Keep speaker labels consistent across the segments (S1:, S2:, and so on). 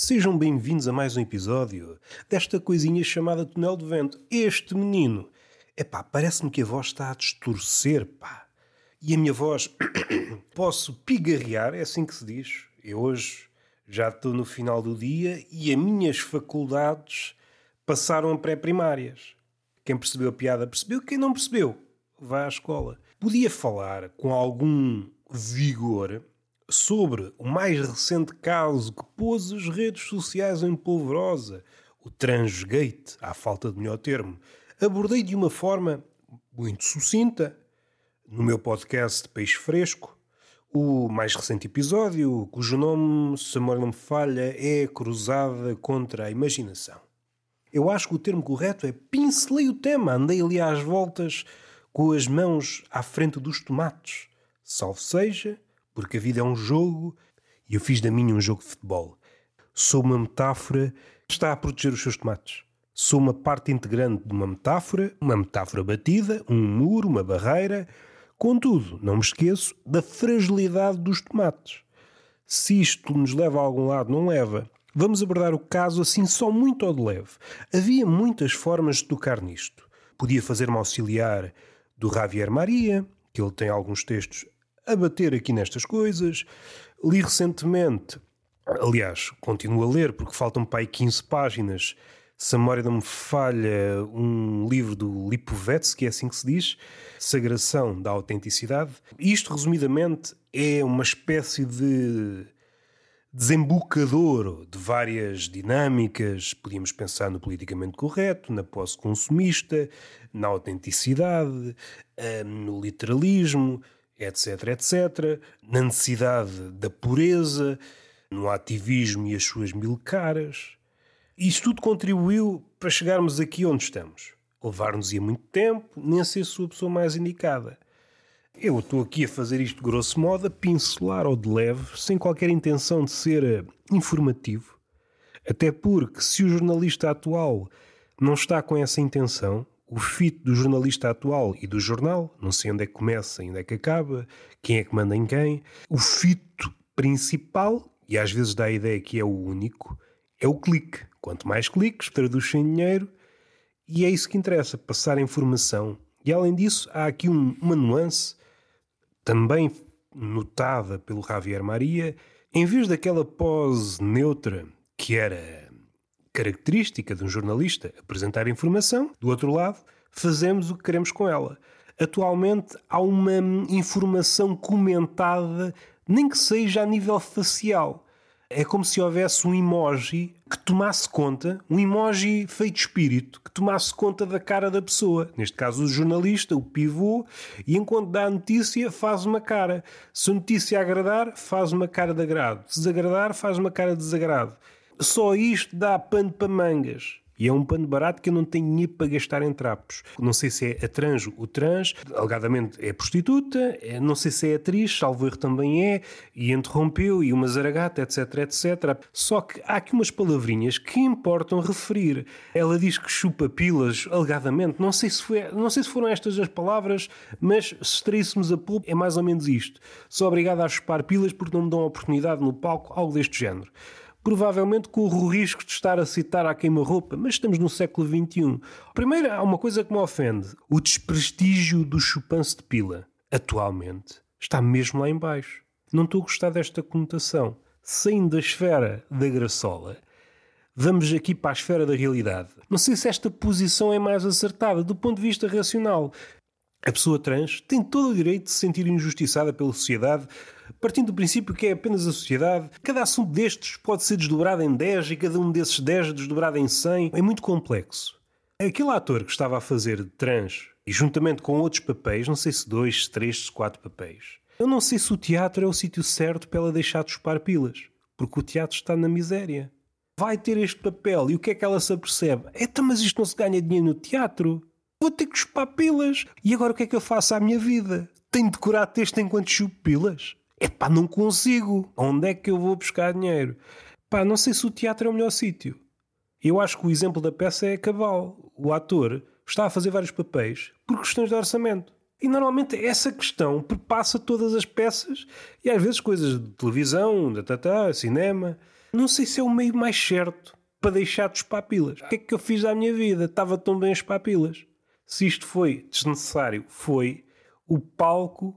S1: Sejam bem-vindos a mais um episódio desta coisinha chamada Túnel de Vento. Este menino, epá, parece-me que a voz está a distorcer, pá. E a minha voz, posso pigarrear, é assim que se diz. Eu hoje já estou no final do dia e as minhas faculdades passaram a pré-primárias. Quem percebeu a piada percebeu, quem não percebeu, vá à escola. Podia falar com algum vigor sobre o mais recente caso que pôs as redes sociais em polvorosa, o Transgate, à falta de melhor termo, abordei de uma forma muito sucinta no meu podcast Peixe Fresco, o mais recente episódio, cujo nome, se a não me falha, é Cruzada contra a Imaginação. Eu acho que o termo correto é pincelei o tema, andei ali às voltas com as mãos à frente dos tomates. Salve seja, porque a vida é um jogo e eu fiz da minha um jogo de futebol. Sou uma metáfora que está a proteger os seus tomates. Sou uma parte integrante de uma metáfora, uma metáfora batida, um muro, uma barreira. Contudo, não me esqueço da fragilidade dos tomates. Se isto nos leva a algum lado, não leva. Vamos abordar o caso assim só muito ao de leve. Havia muitas formas de tocar nisto. Podia fazer-me auxiliar do Javier Maria, que ele tem alguns textos a bater aqui nestas coisas. Li recentemente, aliás, continuo a ler porque faltam para aí 15 páginas, se a memória não me falha, um livro do Lipovetsky, é assim que se diz, Sagração da Autenticidade. Isto, resumidamente, é uma espécie de desembocador de várias dinâmicas. Podíamos pensar no politicamente correto, na posse consumista, na autenticidade, eh, no literalismo etc, etc, na necessidade da pureza, no ativismo e as suas mil caras. Isto tudo contribuiu para chegarmos aqui onde estamos. Levar-nos ia muito tempo, nem ser sua a pessoa mais indicada. Eu estou aqui a fazer isto grosso modo, a pincelar ao de leve, sem qualquer intenção de ser eh, informativo. Até porque, se o jornalista atual não está com essa intenção, o fito do jornalista atual e do jornal, não sei onde é que começa e onde é que acaba, quem é que manda em quem. O fito principal, e às vezes dá a ideia que é o único, é o clique. Quanto mais cliques, traduz em dinheiro, e é isso que interessa, passar informação. E além disso, há aqui um, uma nuance, também notada pelo Javier Maria, em vez daquela pose neutra que era característica de um jornalista apresentar informação, do outro lado, fazemos o que queremos com ela. Atualmente há uma informação comentada, nem que seja a nível facial. É como se houvesse um emoji que tomasse conta, um emoji feito espírito, que tomasse conta da cara da pessoa. Neste caso, o jornalista, o pivô, e enquanto dá a notícia, faz uma cara. Se a notícia agradar, faz uma cara de agrado. Se desagradar, faz uma cara de desagrado. Só isto dá pano para mangas. E é um pano barato que eu não tenho dinheiro para gastar em trapos. Não sei se é a trans o trans, alegadamente é prostituta, é, não sei se é atriz, salvo erro também é, e interrompeu, e uma zaragata, etc, etc. Só que há aqui umas palavrinhas que importam referir. Ela diz que chupa pilas, alegadamente. Não sei se, foi, não sei se foram estas as palavras, mas se extraíssemos a pulpa, é mais ou menos isto. Sou obrigado a chupar pilas porque não me dão oportunidade no palco, algo deste género provavelmente corro o risco de estar a citar à queima-roupa, mas estamos no século XXI. Primeiro, há uma coisa que me ofende: o desprestígio do chupanço de pila. Atualmente, está mesmo lá embaixo. Não estou a gostar desta conotação. Saindo da esfera da graçola, vamos aqui para a esfera da realidade. Não sei se esta posição é mais acertada do ponto de vista racional. A pessoa trans tem todo o direito de se sentir injustiçada pela sociedade partindo do princípio que é apenas a sociedade. Cada assunto destes pode ser desdobrado em 10 e cada um desses 10 desdobrado em 100. É muito complexo. Aquele ator que estava a fazer de trans, e juntamente com outros papéis, não sei se dois, três, quatro papéis, eu não sei se o teatro é o sítio certo para ela deixar de chupar pilas, porque o teatro está na miséria. Vai ter este papel e o que é que ela se apercebe? Eita, mas isto não se ganha dinheiro no teatro. Vou ter que chupar pilas. E agora o que é que eu faço à minha vida? Tenho de decorar texto enquanto chupo pilas? Epá, não consigo. Onde é que eu vou buscar dinheiro? Pá, não sei se o teatro é o melhor sítio. Eu acho que o exemplo da peça é cabal. O ator está a fazer vários papéis por questões de orçamento. E normalmente essa questão perpassa todas as peças e às vezes coisas de televisão, de tata, cinema. Não sei se é o meio mais certo para deixar de espar pilas. O que é que eu fiz à minha vida? Estava tão bem as papilas. Se isto foi desnecessário, foi. O palco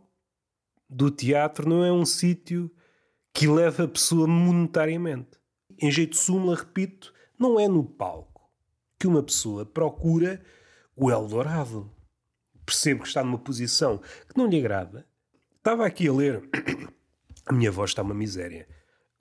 S1: do teatro não é um sítio que leva a pessoa monetariamente. Em jeito súmula, repito, não é no palco que uma pessoa procura o Eldorado. Percebo que está numa posição que não lhe agrada. Estava aqui a ler. A minha voz está uma miséria.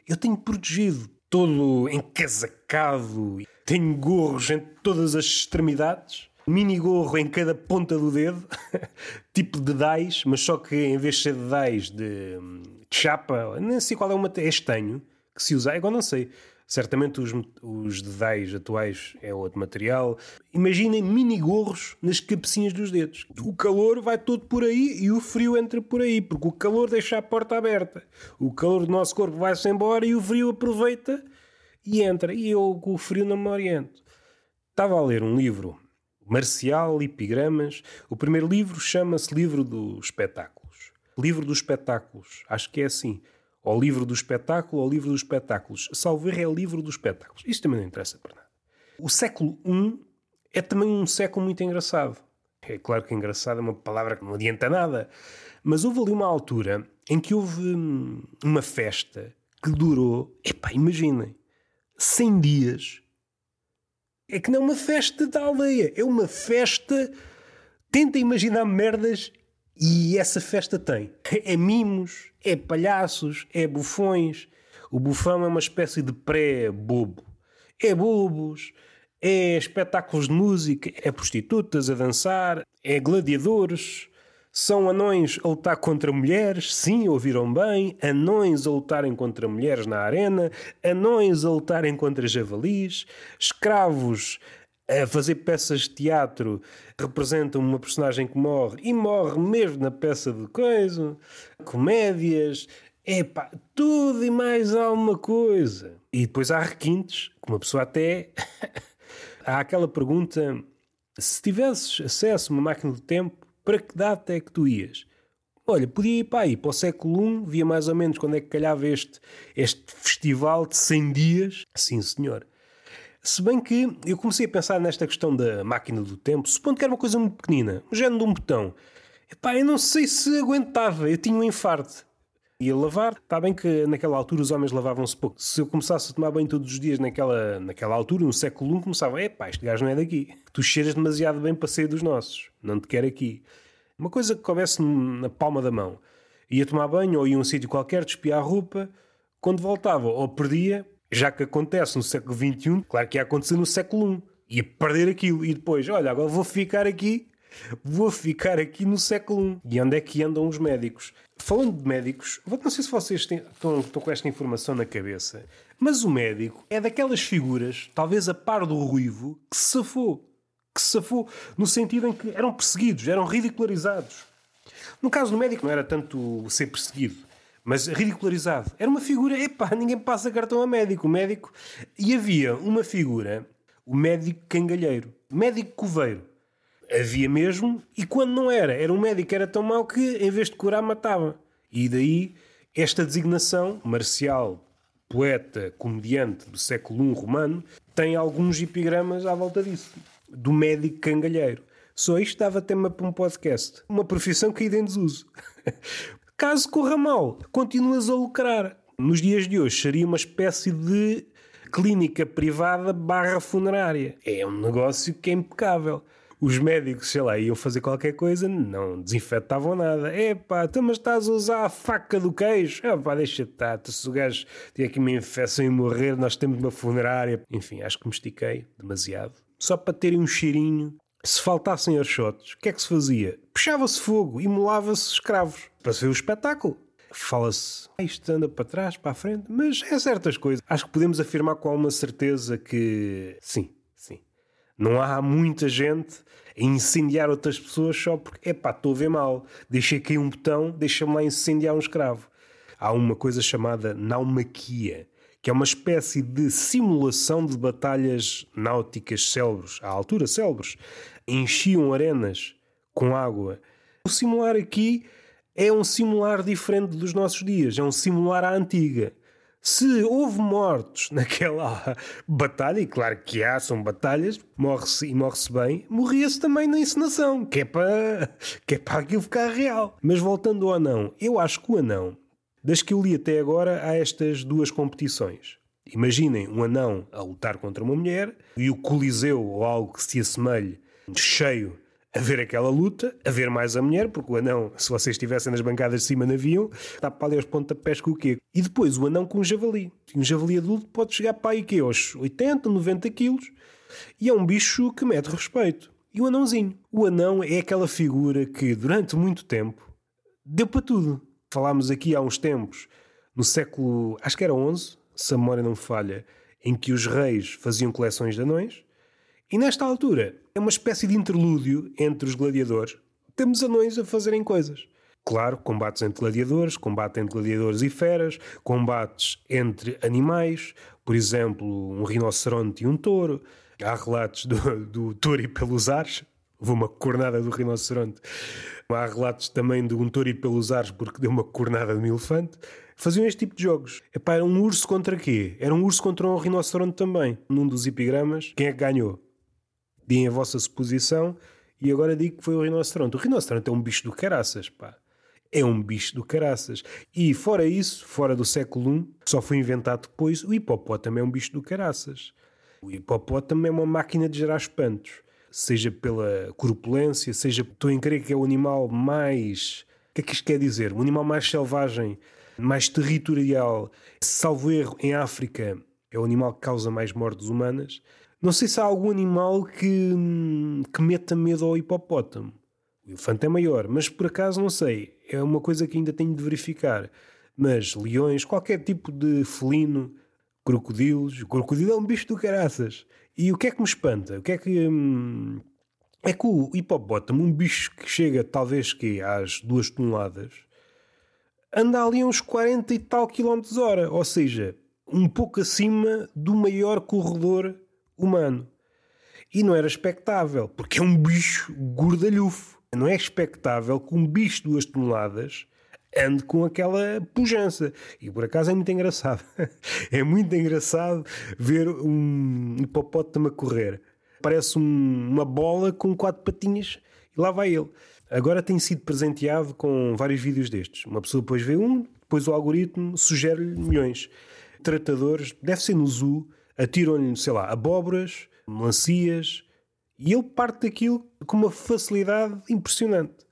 S1: Eu tenho protegido todo encasacado, tenho gorros em todas as extremidades, mini gorro em cada ponta do dedo, tipo de dais, mas só que em vez de ser de dais de, de chapa, nem sei qual é uma, é estanho que se usa, agora não sei. Certamente os, os dedais atuais é outro material. Imaginem mini gorros nas cabecinhas dos dedos. O calor vai todo por aí e o frio entra por aí, porque o calor deixa a porta aberta. O calor do nosso corpo vai-se embora e o frio aproveita e entra. E eu com o frio não me oriento. Estava a ler um livro, Marcial, Epigramas. O primeiro livro chama-se Livro dos Espetáculos. Livro dos Espetáculos, acho que é assim ao livro do espetáculo, ao livro dos espetáculos. Salver é o livro dos espetáculos. Isto também não interessa para nada. O século I é também um século muito engraçado. É claro que engraçado é uma palavra que não adianta nada, mas houve ali uma altura em que houve hum, uma festa que durou, epá, imaginem, 100 dias. É que não é uma festa da aldeia, é uma festa. Tenta imaginar merdas e essa festa tem. É mimos, é palhaços, é bufões. O bufão é uma espécie de pré-bobo. É bobos, é espetáculos de música, é prostitutas a dançar, é gladiadores. São anões a lutar contra mulheres, sim, ouviram bem. Anões a lutarem contra mulheres na arena, anões a lutarem contra javalis, escravos a fazer peças de teatro representam uma personagem que morre e morre mesmo na peça de coisa, comédias, epá, tudo e mais alguma coisa. E depois há requintes, que uma pessoa até. há aquela pergunta: se tivesses acesso a uma máquina do tempo, para que data é que tu ias? Olha, podia ir para aí, para o século I, via mais ou menos quando é que calhava este, este festival de 100 dias. Sim, senhor. Se bem que eu comecei a pensar nesta questão da máquina do tempo, supondo que era uma coisa muito pequenina, um género de um botão. Epá, eu não sei se aguentava, eu tinha um infarto. Ia lavar, está bem que naquela altura os homens lavavam-se pouco. Se eu começasse a tomar banho todos os dias naquela, naquela altura, no século I, começava, epá, este gajo não é daqui. Tu cheiras demasiado bem para sair dos nossos, não te quero aqui. Uma coisa que coubesse na palma da mão. Ia tomar banho ou ia a um sítio qualquer, despia a roupa, quando voltava ou perdia, já que acontece no século XXI, claro que ia acontecer no século I. Ia perder aquilo. E depois, olha, agora vou ficar aqui, vou ficar aqui no século I. E onde é que andam os médicos? Falando de médicos, não sei se vocês têm, estão, estão com esta informação na cabeça, mas o médico é daquelas figuras, talvez a par do ruivo, que se safou. Que se safou no sentido em que eram perseguidos, eram ridicularizados. No caso do médico, não era tanto ser perseguido, mas ridicularizado. Era uma figura, epá, ninguém passa cartão a médico. O médico. E havia uma figura, o médico cangalheiro, médico coveiro. Havia mesmo, e quando não era, era um médico que era tão mau que, em vez de curar, matava. E daí esta designação, marcial, poeta, comediante do século I romano, tem alguns epigramas à volta disso. Do médico cangalheiro. Só isto dava tema para um podcast. Uma profissão que em desuso. Caso corra mal, continuas a lucrar. Nos dias de hoje seria uma espécie de clínica privada barra funerária. É um negócio que é impecável. Os médicos, sei lá, iam fazer qualquer coisa, não desinfetavam nada. É pá, tu mas estás a usar a faca do queijo? É pá, deixa estar. Se o gajo tem aqui uma infecção e morrer, nós temos uma funerária. Enfim, acho que me estiquei demasiado. Só para terem um cheirinho se faltassem archotes, o que é que se fazia? Puxava-se fogo e molava-se escravos para se ver o espetáculo. Fala-se, ah, isto anda para trás, para a frente, mas é certas coisas. Acho que podemos afirmar com alguma certeza que sim. Não há muita gente a incendiar outras pessoas só porque, epá, estou a ver mal. Deixei cair um botão, deixa-me lá incendiar um escravo. Há uma coisa chamada naumaquia, que é uma espécie de simulação de batalhas náuticas célebres, à altura célebres. Enchiam arenas com água. O simular aqui é um simular diferente dos nossos dias, é um simular à antiga. Se houve mortos naquela batalha, e claro que há, são batalhas, morre-se e morre-se bem, morria-se também na encenação, que é, para, que é para aquilo ficar real. Mas voltando ao anão, eu acho que o anão, das que eu li até agora, há estas duas competições. Imaginem um anão a lutar contra uma mulher e o Coliseu ou algo que se assemelhe cheio a ver aquela luta, a ver mais a mulher, porque o anão, se vocês estivessem nas bancadas de cima naviam, está para ali aos pontapés com o quê? E depois o anão com um javali. Um javali adulto pode chegar para aí que aos 80, 90 quilos e é um bicho que mete respeito. E o anãozinho? O anão é aquela figura que durante muito tempo deu para tudo. Falámos aqui há uns tempos, no século, acho que era 11, se a memória não falha, em que os reis faziam coleções de anões. E nesta altura é uma espécie de interlúdio entre os gladiadores. Temos anões a fazerem coisas. Claro, combates entre gladiadores, combate entre gladiadores e feras, combates entre animais, por exemplo, um rinoceronte e um touro. Há relatos do, do touro e pelos ares, houve uma cornada do rinoceronte. Há relatos também de um touro e pelos ares porque deu uma cornada de um elefante. Faziam este tipo de jogos. Epá, era um urso contra quê? Era um urso contra um rinoceronte também. Num dos epigramas, quem é que ganhou? Deem a vossa suposição e agora digo que foi o rinoceronte. O rinoceronte é um bicho do caraças, pá. É um bicho do caraças. E fora isso, fora do século I, só foi inventado depois, o hipopótamo é um bicho do caraças. O hipopótamo é uma máquina de gerar espantos. Seja pela corpulência, seja... Estou em crer que é o animal mais... O que é que isto quer dizer? O animal mais selvagem, mais territorial. Salvo erro, em África, é o animal que causa mais mortes humanas. Não sei se há algum animal que, que meta medo ao hipopótamo. O elefante é maior, mas por acaso não sei. É uma coisa que ainda tenho de verificar. Mas leões, qualquer tipo de felino, crocodilos. O crocodilo é um bicho do caraças. E o que é que me espanta? O que é que. Hum, é que o hipopótamo, um bicho que chega talvez que às duas toneladas, anda ali uns 40 e tal quilómetros hora. Ou seja, um pouco acima do maior corredor humano. E não era expectável, porque é um bicho gordalhufo. Não é expectável que um bicho de duas toneladas ande com aquela pujança. E por acaso é muito engraçado. é muito engraçado ver um hipopótamo a correr. Parece um, uma bola com quatro patinhas e lá vai ele. Agora tem sido presenteado com vários vídeos destes. Uma pessoa depois vê um, depois o algoritmo sugere-lhe milhões. Tratadores, deve ser no zoo, atiram-lhe, sei lá, abóboras, melancias, e ele parte daquilo com uma facilidade impressionante.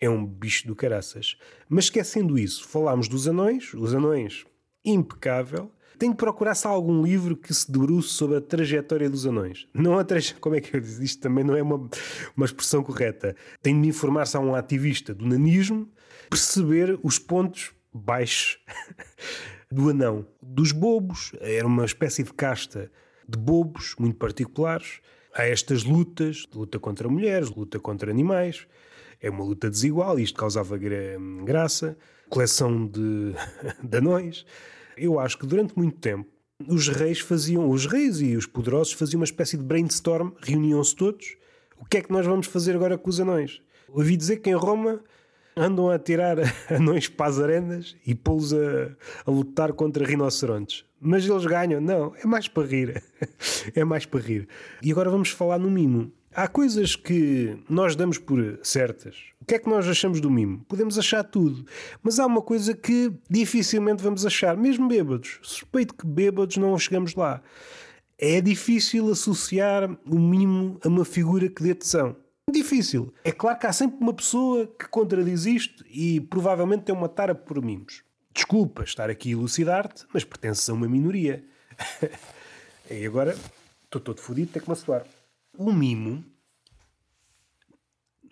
S1: É um bicho do caraças. Mas esquecendo isso, falámos dos anões, os anões, impecável. Tenho que procurar se há algum livro que se debruce sobre a trajetória dos anões. Não a traje... Como é que eu disse? Isto também não é uma, uma expressão correta. Tenho de me informar se há um ativista do nanismo, perceber os pontos baixos do anão. Dos bobos, era uma espécie de casta de bobos muito particulares. Há estas lutas, luta contra mulheres, luta contra animais. É uma luta desigual, isto causava graça. Coleção de, de anões. Eu acho que durante muito tempo os reis faziam, os reis e os poderosos faziam uma espécie de brainstorm, reuniam-se todos. O que é que nós vamos fazer agora com os anões? Ouvi dizer que em Roma andam a tirar anões para as arenas e pô-los a, a, lutar contra rinocerontes. Mas eles ganham. Não, é mais para rir. é mais para rir. E agora vamos falar no mimo. Há coisas que nós damos por certas. O que é que nós achamos do mimo? Podemos achar tudo. Mas há uma coisa que dificilmente vamos achar, mesmo bêbados. Suspeito que bêbados não chegamos lá. É difícil associar o mimo a uma figura que dê tesão difícil. É claro que há sempre uma pessoa que contradiz isto e provavelmente tem uma tara por mimos. Desculpa estar aqui a elucidar-te, mas pertences a uma minoria. e agora estou todo fodido, tenho que me assoar. O mimo,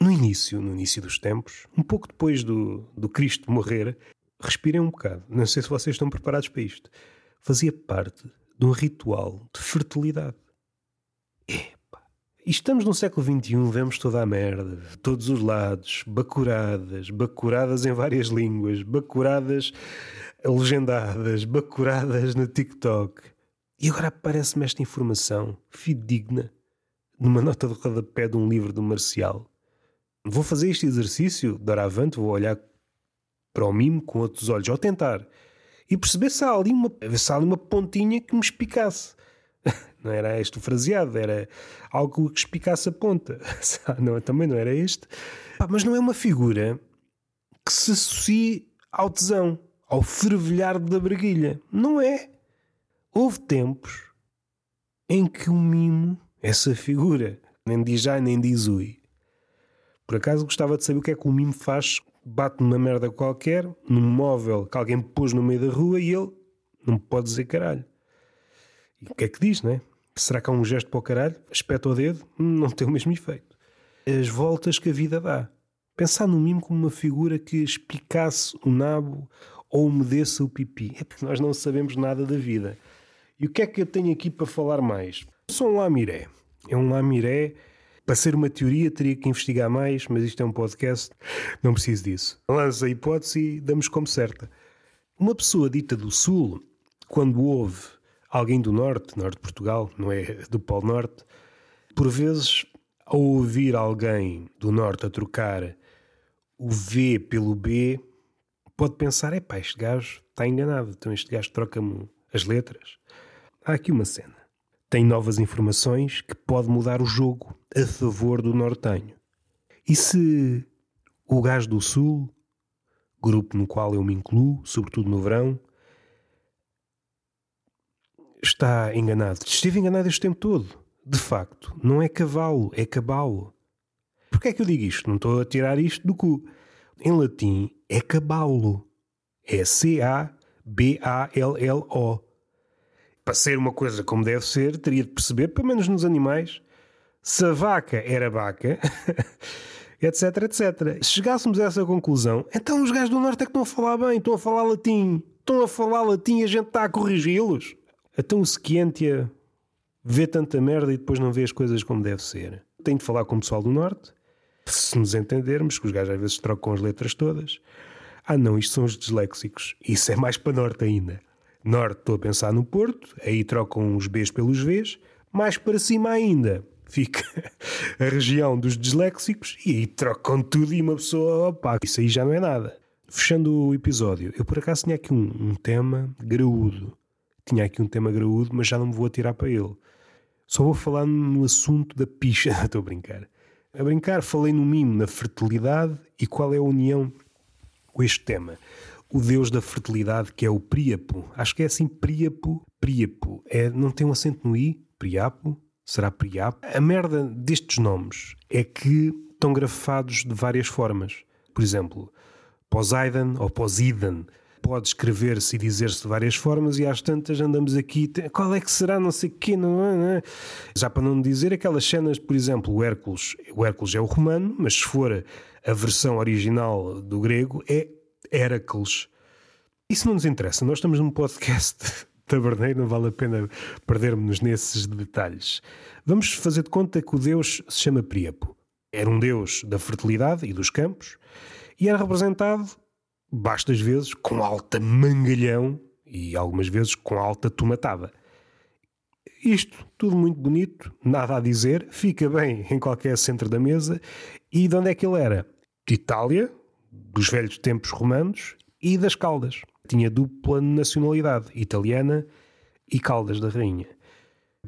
S1: no início, no início dos tempos, um pouco depois do, do Cristo morrer, respirem um bocado. Não sei se vocês estão preparados para isto. Fazia parte de um ritual de fertilidade. É, e estamos no século XXI, vemos toda a merda, todos os lados, bacuradas, bacuradas em várias línguas, bacuradas legendadas, bacuradas no TikTok. E agora aparece-me esta informação fidedigna numa nota de rodapé de um livro do Marcial. Vou fazer este exercício, dar avante, vou olhar para o mimo com outros olhos, ou tentar. e perceber se há ali uma, se há ali uma pontinha que me espicasse. Não era este o fraseado, era algo que espicasse a ponta. Não, também não era este. Mas não é uma figura que se associe ao tesão, ao fervilhar da briguilha. Não é. Houve tempos em que o mimo, essa figura, nem diz já nem diz ui. Por acaso gostava de saber o que é que o mimo faz bate numa merda qualquer, num móvel que alguém pôs no meio da rua e ele não pode dizer caralho. E o que é que diz, não é? Será que há um gesto para o caralho? Espeta o dedo? Não tem o mesmo efeito. As voltas que a vida dá. Pensar no mimo como uma figura que espicasse o nabo ou umedece o pipi. É porque nós não sabemos nada da vida. E o que é que eu tenho aqui para falar mais? Sou um lamiré. É um lamiré para ser uma teoria teria que investigar mais, mas isto é um podcast, não preciso disso. Lança a hipótese e damos como certa. Uma pessoa dita do Sul, quando ouve alguém do Norte, Norte de Portugal, não é do Polo Norte, por vezes, ao ouvir alguém do Norte a trocar o V pelo B, pode pensar: é pá, este gajo está enganado, então este gajo troca-me as letras. Há aqui uma cena tem novas informações que pode mudar o jogo a favor do nortenho. E se o gajo do Sul, grupo no qual eu me incluo, sobretudo no verão, está enganado? Esteve enganado este tempo todo. De facto, não é cavalo, é cabalo. Porquê é que eu digo isto? Não estou a tirar isto do cu. Em latim, é cabalo. É C-A-B-A-L-L-O para ser uma coisa como deve ser, teria de perceber, pelo menos nos animais, se a vaca era vaca, etc, etc. Se chegássemos a essa conclusão, então os gajos do Norte é que estão a falar bem, estão a falar latim, estão a falar latim e a gente está a corrigi-los. Então o Scientia vê tanta merda e depois não vê as coisas como deve ser. Tenho de falar com o pessoal do Norte, se nos entendermos, que os gajos às vezes trocam as letras todas. Ah não, isto são os disléxicos. Isso é mais para Norte ainda. Norte estou a pensar no Porto, aí trocam os Bs pelos Vs, mais para cima ainda fica a região dos disléxicos e aí trocam tudo e uma pessoa, opa, isso aí já não é nada. Fechando o episódio, eu por acaso tinha aqui um, um tema graúdo. Tinha aqui um tema graúdo, mas já não me vou atirar para ele. Só vou falar no assunto da picha. Estou a brincar. A brincar, falei no mimo, na fertilidade e qual é a união com este tema o deus da fertilidade, que é o Príapo. Acho que é assim, Príapo, Príapo. É, não tem um acento no i? Priapo? Será Priapo? A merda destes nomes é que estão grafados de várias formas. Por exemplo, Poseidon ou Poseidon. Pode escrever-se e dizer-se de várias formas e às tantas andamos aqui, qual é que será, não sei o quê, não é, não é? Já para não dizer aquelas cenas, por exemplo, o Hércules. O Hércules é o romano, mas se for a versão original do grego, é Heracles. Isso não nos interessa, nós estamos num podcast taberneiro, não vale a pena perdermos nesses detalhes. Vamos fazer de conta que o deus se chama Príapo. Era um deus da fertilidade e dos campos e era representado, bastas vezes, com alta mangalhão e algumas vezes com alta tomatada. Isto, tudo muito bonito, nada a dizer, fica bem em qualquer centro da mesa. E de onde é que ele era? De Itália, dos velhos tempos romanos e das Caldas. Tinha dupla nacionalidade, italiana e Caldas da Rainha.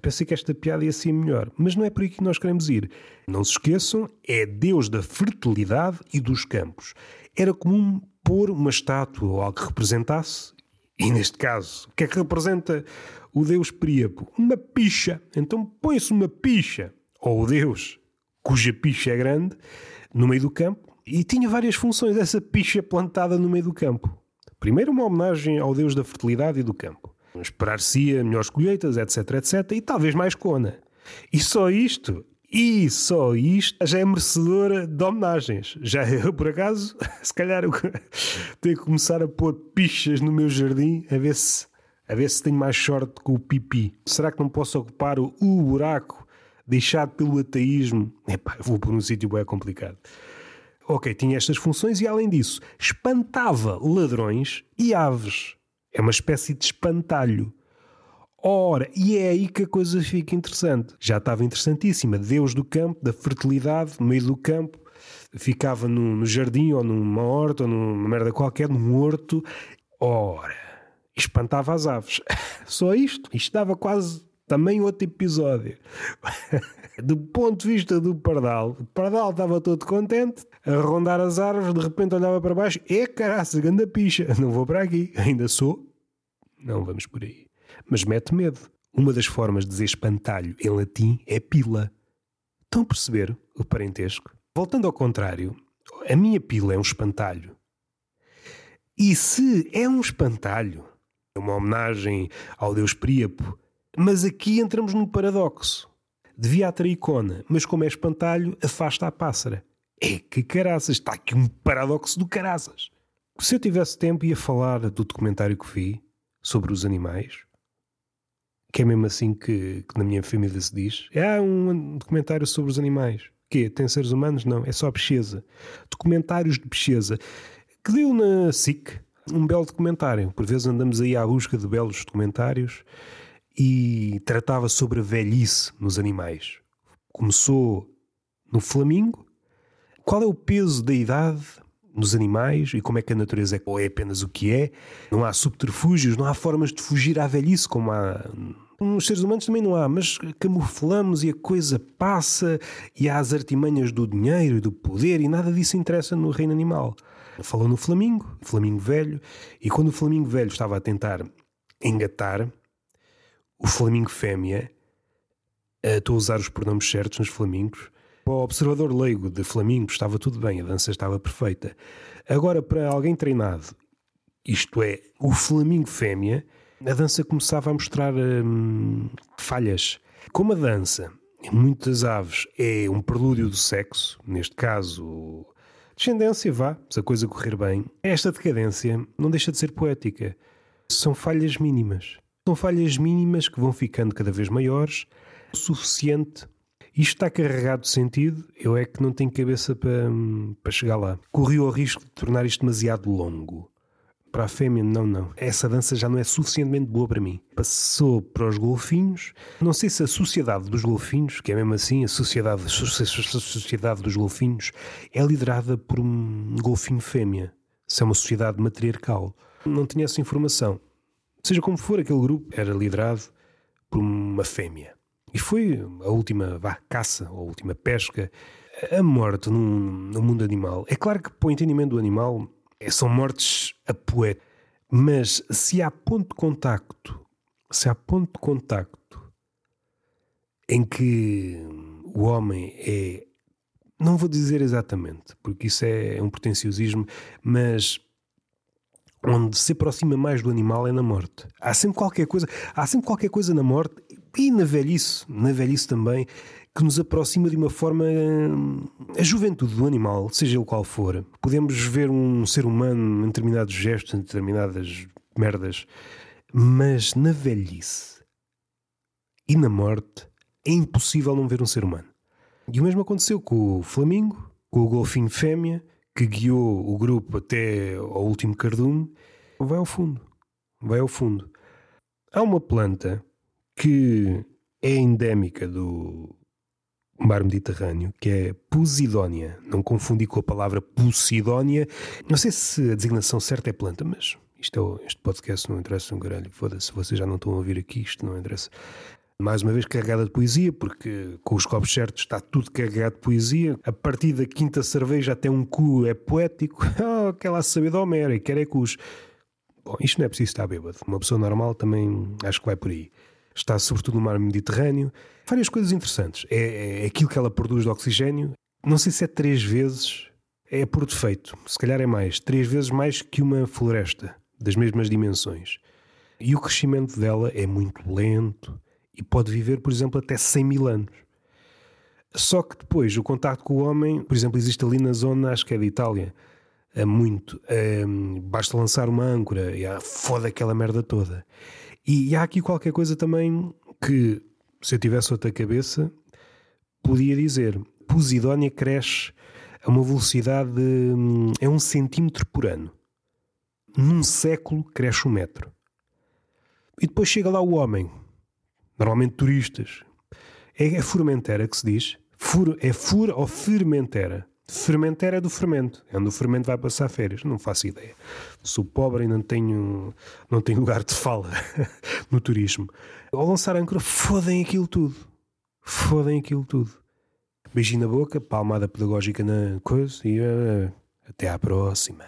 S1: Pensei que esta piada ia ser melhor, mas não é por aí que nós queremos ir. Não se esqueçam, é Deus da fertilidade e dos campos. Era comum pôr uma estátua ou algo que representasse, e neste caso, o que é que representa o Deus Príapo? Uma picha. Então põe-se uma picha, ou o Deus cuja picha é grande, no meio do campo, e tinha várias funções essa picha plantada no meio do campo. Primeiro, uma homenagem ao deus da fertilidade e do campo. Esperar-se-ia melhores colheitas, etc, etc, e talvez mais cona. E só isto, e só isto, já é merecedora de homenagens. Já eu, por acaso, se calhar tenho que começar a pôr pichas no meu jardim a ver se, a ver se tenho mais sorte com o pipi. Será que não posso ocupar o, o buraco deixado pelo ateísmo? Epá, vou por um sítio bem complicado. Ok, tinha estas funções e, além disso, espantava ladrões e aves. É uma espécie de espantalho. Ora, e é aí que a coisa fica interessante. Já estava interessantíssima. Deus do campo, da fertilidade, no meio do campo, ficava no, no jardim ou numa horta ou numa merda qualquer, num horto. Ora, espantava as aves. Só isto. Isto dava quase também outro episódio. do ponto de vista do pardal, o pardal estava todo contente a rondar as árvores, de repente olhava para baixo, é caraça, ganda picha, não vou para aqui, ainda sou. Não vamos por aí. Mas mete medo. Uma das formas de dizer espantalho em latim é pila. Estão a perceber o parentesco? Voltando ao contrário, a minha pila é um espantalho. E se é um espantalho, é uma homenagem ao deus Príapo, mas aqui entramos num paradoxo. Devia atrair cona, mas como é espantalho, afasta a pássara. É que caraças, está aqui um paradoxo do caraças. Se eu tivesse tempo, ia falar do documentário que vi sobre os animais, que é mesmo assim que, que na minha família se diz. É um documentário sobre os animais. Quê? Tem seres humanos? Não, é só pesquisa. Documentários de pesquisa. Que deu na SIC um belo documentário. Por vezes andamos aí à busca de belos documentários e tratava sobre a velhice nos animais. Começou no flamingo. Qual é o peso da idade nos animais e como é que a natureza é, ou é apenas o que é? Não há subterfúgios, não há formas de fugir à velhice como há. Nos seres humanos também não há, mas camuflamos e a coisa passa e há as artimanhas do dinheiro e do poder e nada disso interessa no reino animal. Falou no flamingo, flamingo velho, e quando o flamingo velho estava a tentar engatar, o flamingo fêmea, eh, estou a usar os pronomes certos nos flamingos, para o observador leigo de flamingos estava tudo bem, a dança estava perfeita. Agora, para alguém treinado, isto é, o flamingo fêmea, a dança começava a mostrar hum, falhas. Como a dança, em muitas aves, é um prelúdio do sexo, neste caso, descendência, vá, se a coisa correr bem, esta decadência não deixa de ser poética. São falhas mínimas. São falhas mínimas que vão ficando cada vez maiores, o suficiente. Isto está carregado de sentido, eu é que não tenho cabeça para, para chegar lá. Corri o risco de tornar isto demasiado longo. Para a fêmea, não, não. Essa dança já não é suficientemente boa para mim. Passou para os golfinhos. Não sei se a sociedade dos golfinhos, que é mesmo assim, a sociedade, a sociedade dos golfinhos, é liderada por um golfinho fêmea. Se é uma sociedade matriarcal. Não tinha essa informação. Seja como for, aquele grupo era liderado por uma fêmea. E foi a última vá, caça, ou a última pesca, a morte num, no mundo animal. É claro que, para o entendimento do animal, é, são mortes a poeta. Mas se há ponto de contacto, se há ponto de contacto em que o homem é. Não vou dizer exatamente, porque isso é um pretenciosismo, mas onde se aproxima mais do animal é na morte. Há sempre qualquer coisa, há sempre qualquer coisa na morte e na velhice, na velhice também, que nos aproxima de uma forma hum, a juventude do animal, seja ele qual for. Podemos ver um ser humano em determinados gestos, em determinadas merdas, mas na velhice e na morte é impossível não ver um ser humano. E o mesmo aconteceu com o Flamingo, com o golfinho fêmea, que guiou o grupo até ao último cardume, vai ao fundo. Vai ao fundo. Há uma planta que é endémica do mar Mediterrâneo, que é Posidónia. Não confundi com a palavra Posidónia. Não sei se a designação certa é planta, mas isto é, este podcast não interessa um caralho. Foda-se, vocês já não estão a ouvir aqui, isto não interessa mais uma vez carregada de poesia, porque com os copos certos está tudo carregado de poesia. A partir da quinta cerveja até um cu é poético. Oh, aquela saber de Homero, quer é cus. Bom, isto não é preciso estar bêbado. Uma pessoa normal também acho que vai por aí. Está sobretudo no mar Mediterrâneo. Várias coisas interessantes. É, é aquilo que ela produz de oxigênio. Não sei se é três vezes, é por defeito. Se calhar é mais. Três vezes mais que uma floresta, das mesmas dimensões. E o crescimento dela é muito lento e pode viver, por exemplo, até 100 mil anos. Só que depois o contacto com o homem, por exemplo, existe ali na zona, acho que é de Itália, é muito. É, basta lançar uma âncora e há, foda aquela merda toda. E, e há aqui qualquer coisa também que, se eu tivesse outra cabeça, podia dizer: Posidónia cresce a uma velocidade de, é um centímetro por ano. Num século cresce um metro. E depois chega lá o homem, normalmente turistas. É, é Formentera que se diz. Fur, é Fur ou Fermentera. Fermentar é do fermento. É onde o fermento vai passar férias. Não faço ideia. Sou pobre e não tenho, não tenho lugar de fala no turismo. Ao lançar âncora, fodem aquilo tudo. Fodem aquilo tudo. Beijinho na boca, palmada pedagógica na coisa e uh, até à próxima.